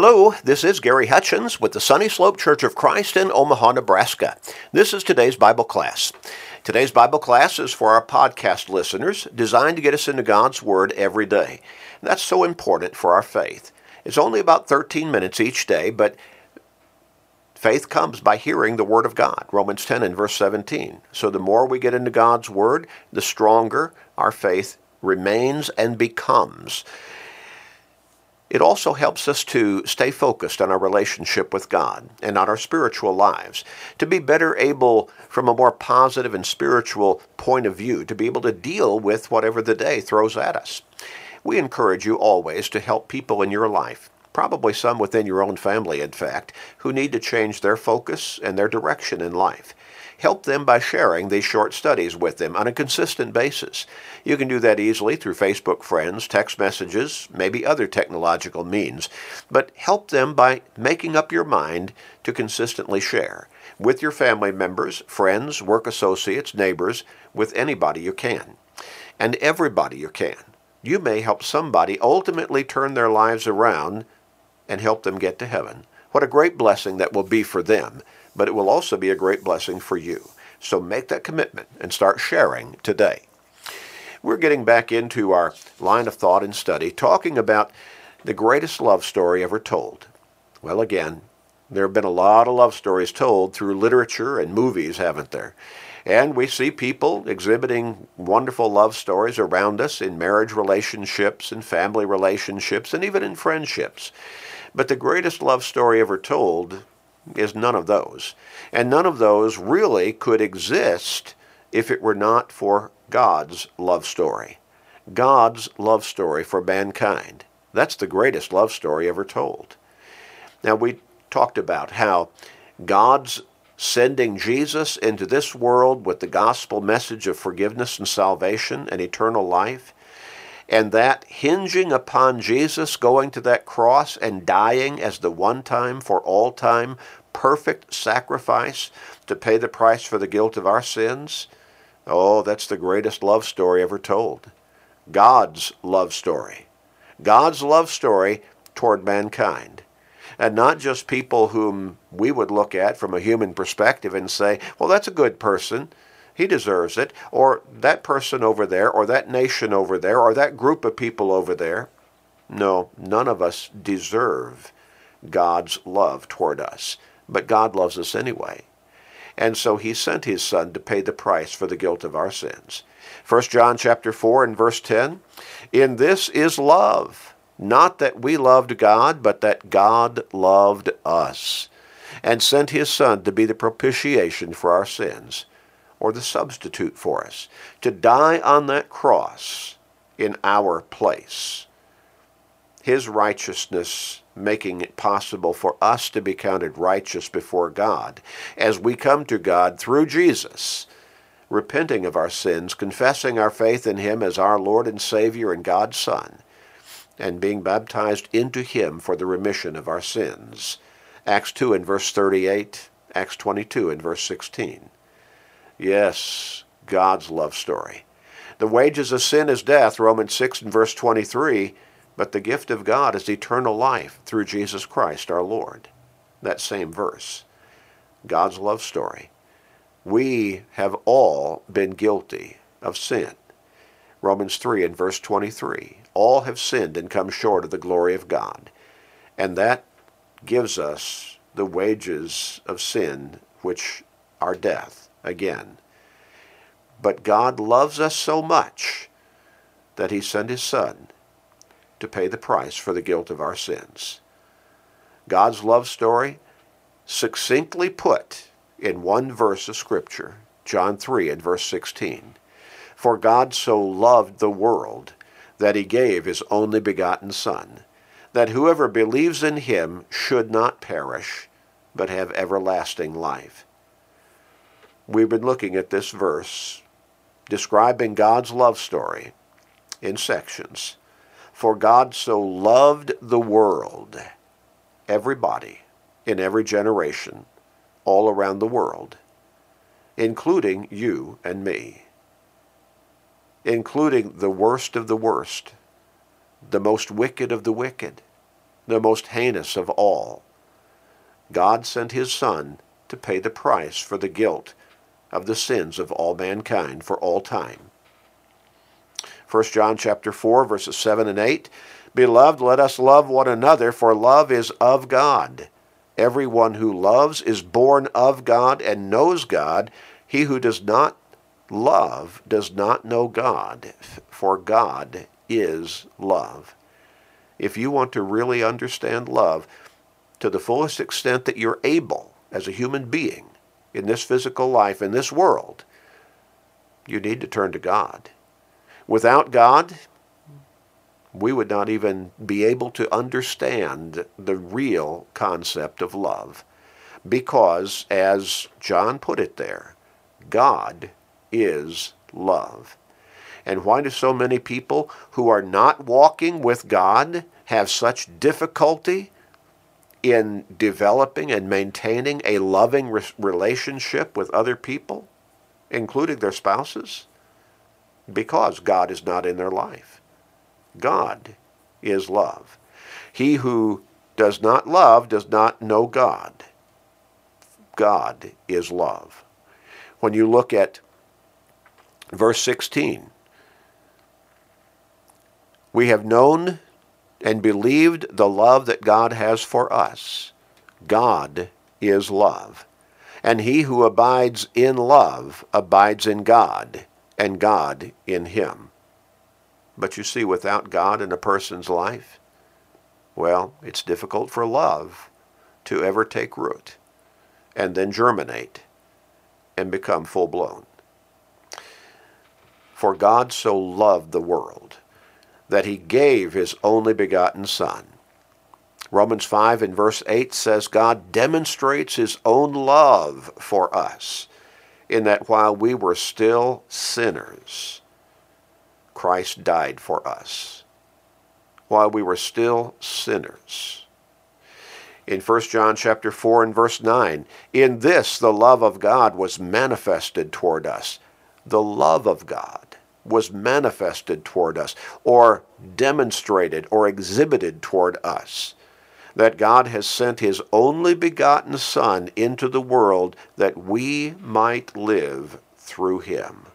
Hello, this is Gary Hutchins with the Sunny Slope Church of Christ in Omaha, Nebraska. This is today's Bible class. Today's Bible class is for our podcast listeners, designed to get us into God's Word every day. That's so important for our faith. It's only about 13 minutes each day, but faith comes by hearing the Word of God, Romans 10 and verse 17. So the more we get into God's Word, the stronger our faith remains and becomes. It also helps us to stay focused on our relationship with God and on our spiritual lives, to be better able, from a more positive and spiritual point of view, to be able to deal with whatever the day throws at us. We encourage you always to help people in your life, probably some within your own family, in fact, who need to change their focus and their direction in life. Help them by sharing these short studies with them on a consistent basis. You can do that easily through Facebook friends, text messages, maybe other technological means, but help them by making up your mind to consistently share with your family members, friends, work associates, neighbors, with anybody you can. And everybody you can. You may help somebody ultimately turn their lives around and help them get to heaven. What a great blessing that will be for them but it will also be a great blessing for you. So make that commitment and start sharing today. We're getting back into our line of thought and study, talking about the greatest love story ever told. Well, again, there have been a lot of love stories told through literature and movies, haven't there? And we see people exhibiting wonderful love stories around us in marriage relationships and family relationships and even in friendships. But the greatest love story ever told is none of those. And none of those really could exist if it were not for God's love story. God's love story for mankind. That's the greatest love story ever told. Now, we talked about how God's sending Jesus into this world with the gospel message of forgiveness and salvation and eternal life, and that hinging upon Jesus going to that cross and dying as the one time for all time perfect sacrifice to pay the price for the guilt of our sins, oh, that's the greatest love story ever told. God's love story. God's love story toward mankind. And not just people whom we would look at from a human perspective and say, well, that's a good person. He deserves it. Or that person over there, or that nation over there, or that group of people over there. No, none of us deserve God's love toward us but God loves us anyway. And so he sent his son to pay the price for the guilt of our sins. 1 John chapter 4 and verse 10, In this is love, not that we loved God, but that God loved us, and sent his son to be the propitiation for our sins, or the substitute for us, to die on that cross in our place. His righteousness making it possible for us to be counted righteous before God as we come to God through Jesus, repenting of our sins, confessing our faith in Him as our Lord and Savior and God's Son, and being baptized into Him for the remission of our sins. Acts 2 and verse 38, Acts 22 and verse 16. Yes, God's love story. The wages of sin is death, Romans 6 and verse 23 but the gift of God is eternal life through Jesus Christ our Lord. That same verse. God's love story. We have all been guilty of sin. Romans 3 and verse 23. All have sinned and come short of the glory of God. And that gives us the wages of sin, which are death, again. But God loves us so much that he sent his Son to pay the price for the guilt of our sins. God's love story, succinctly put in one verse of Scripture, John 3 and verse 16. For God so loved the world that he gave his only begotten Son, that whoever believes in him should not perish, but have everlasting life. We've been looking at this verse describing God's love story in sections. For God so loved the world, everybody, in every generation, all around the world, including you and me, including the worst of the worst, the most wicked of the wicked, the most heinous of all. God sent his Son to pay the price for the guilt of the sins of all mankind for all time. 1 John chapter 4 verses 7 and 8 Beloved let us love one another for love is of God. Everyone who loves is born of God and knows God. He who does not love does not know God for God is love. If you want to really understand love to the fullest extent that you're able as a human being in this physical life, in this world, you need to turn to God. Without God, we would not even be able to understand the real concept of love. Because, as John put it there, God is love. And why do so many people who are not walking with God have such difficulty in developing and maintaining a loving re- relationship with other people, including their spouses? Because God is not in their life. God is love. He who does not love does not know God. God is love. When you look at verse 16, we have known and believed the love that God has for us. God is love. And he who abides in love abides in God, and God in him. But you see, without God in a person's life, well, it's difficult for love to ever take root and then germinate and become full blown. For God so loved the world that he gave his only begotten Son. Romans 5 and verse 8 says God demonstrates his own love for us in that while we were still sinners, Christ died for us. While we were still sinners. In 1 John chapter 4 and verse 9, in this the love of God was manifested toward us. The love of God was manifested toward us, or demonstrated, or exhibited toward us. That God has sent His only begotten Son into the world that we might live through Him.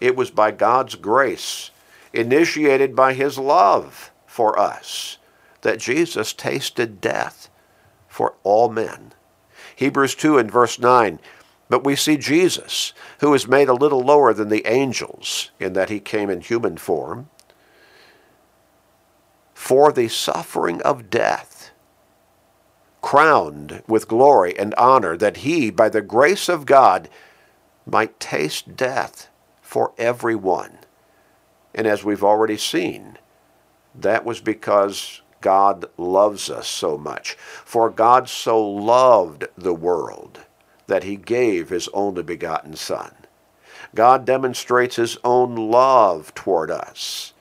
It was by God's grace, initiated by His love for us, that Jesus tasted death for all men. Hebrews 2 and verse 9 but we see Jesus, who is made a little lower than the angels in that he came in human form, for the suffering of death, crowned with glory and honor, that he, by the grace of God, might taste death for everyone. And as we've already seen, that was because God loves us so much. For God so loved the world that he gave his only begotten Son. God demonstrates his own love toward us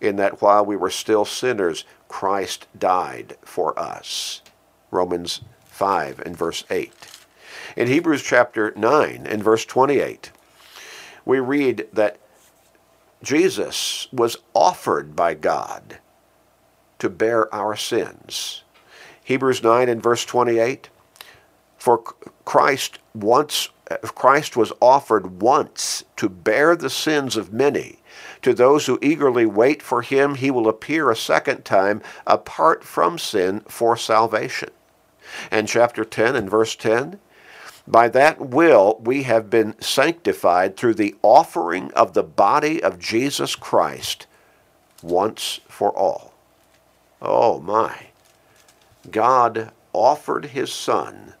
in that while we were still sinners, Christ died for us. Romans 5 and verse 8. In Hebrews chapter 9 and verse 28, we read that Jesus was offered by God to bear our sins. Hebrews 9 and verse 28 for Christ once Christ was offered once to bear the sins of many. To those who eagerly wait for him, he will appear a second time apart from sin for salvation. And chapter 10 and verse 10 By that will we have been sanctified through the offering of the body of Jesus Christ once for all. Oh my. God offered his Son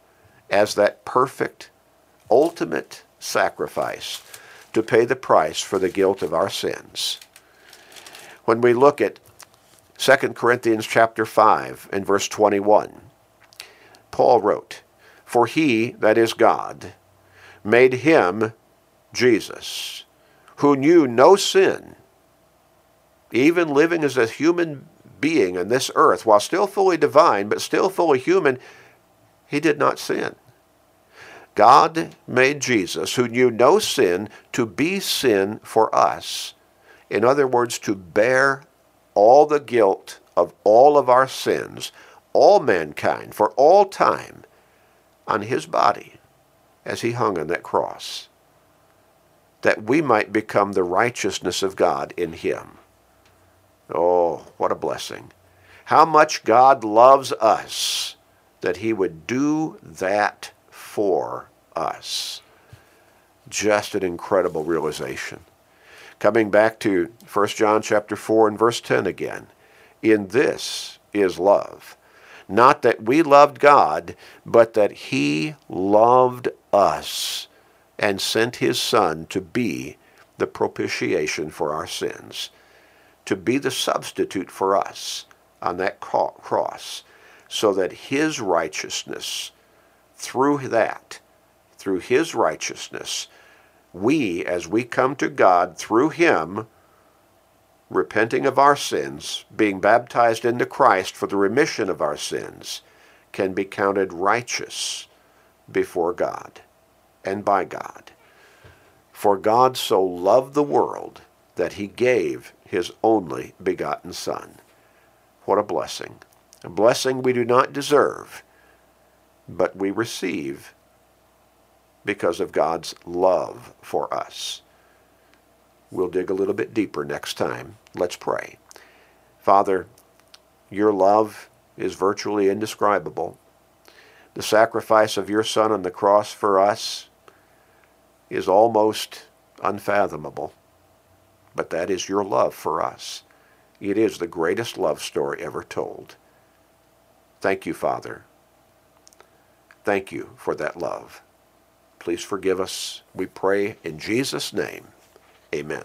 as that perfect, ultimate sacrifice to pay the price for the guilt of our sins. When we look at 2 Corinthians chapter 5 and verse 21, Paul wrote, For he, that is God, made him, Jesus, who knew no sin, even living as a human being on this earth, while still fully divine, but still fully human, he did not sin. God made Jesus, who knew no sin, to be sin for us. In other words, to bear all the guilt of all of our sins, all mankind, for all time, on his body as he hung on that cross, that we might become the righteousness of God in him. Oh, what a blessing. How much God loves us that he would do that for us. Just an incredible realization. Coming back to 1 John chapter 4 and verse 10 again. In this is love. Not that we loved God, but that he loved us and sent his Son to be the propitiation for our sins, to be the substitute for us on that cross, so that his righteousness, through that, through his righteousness, we, as we come to God through him, repenting of our sins, being baptized into Christ for the remission of our sins, can be counted righteous before God and by God. For God so loved the world that he gave his only begotten Son. What a blessing. A blessing we do not deserve, but we receive because of God's love for us. We'll dig a little bit deeper next time. Let's pray. Father, your love is virtually indescribable. The sacrifice of your Son on the cross for us is almost unfathomable. But that is your love for us. It is the greatest love story ever told. Thank you, Father. Thank you for that love. Please forgive us. We pray in Jesus' name. Amen.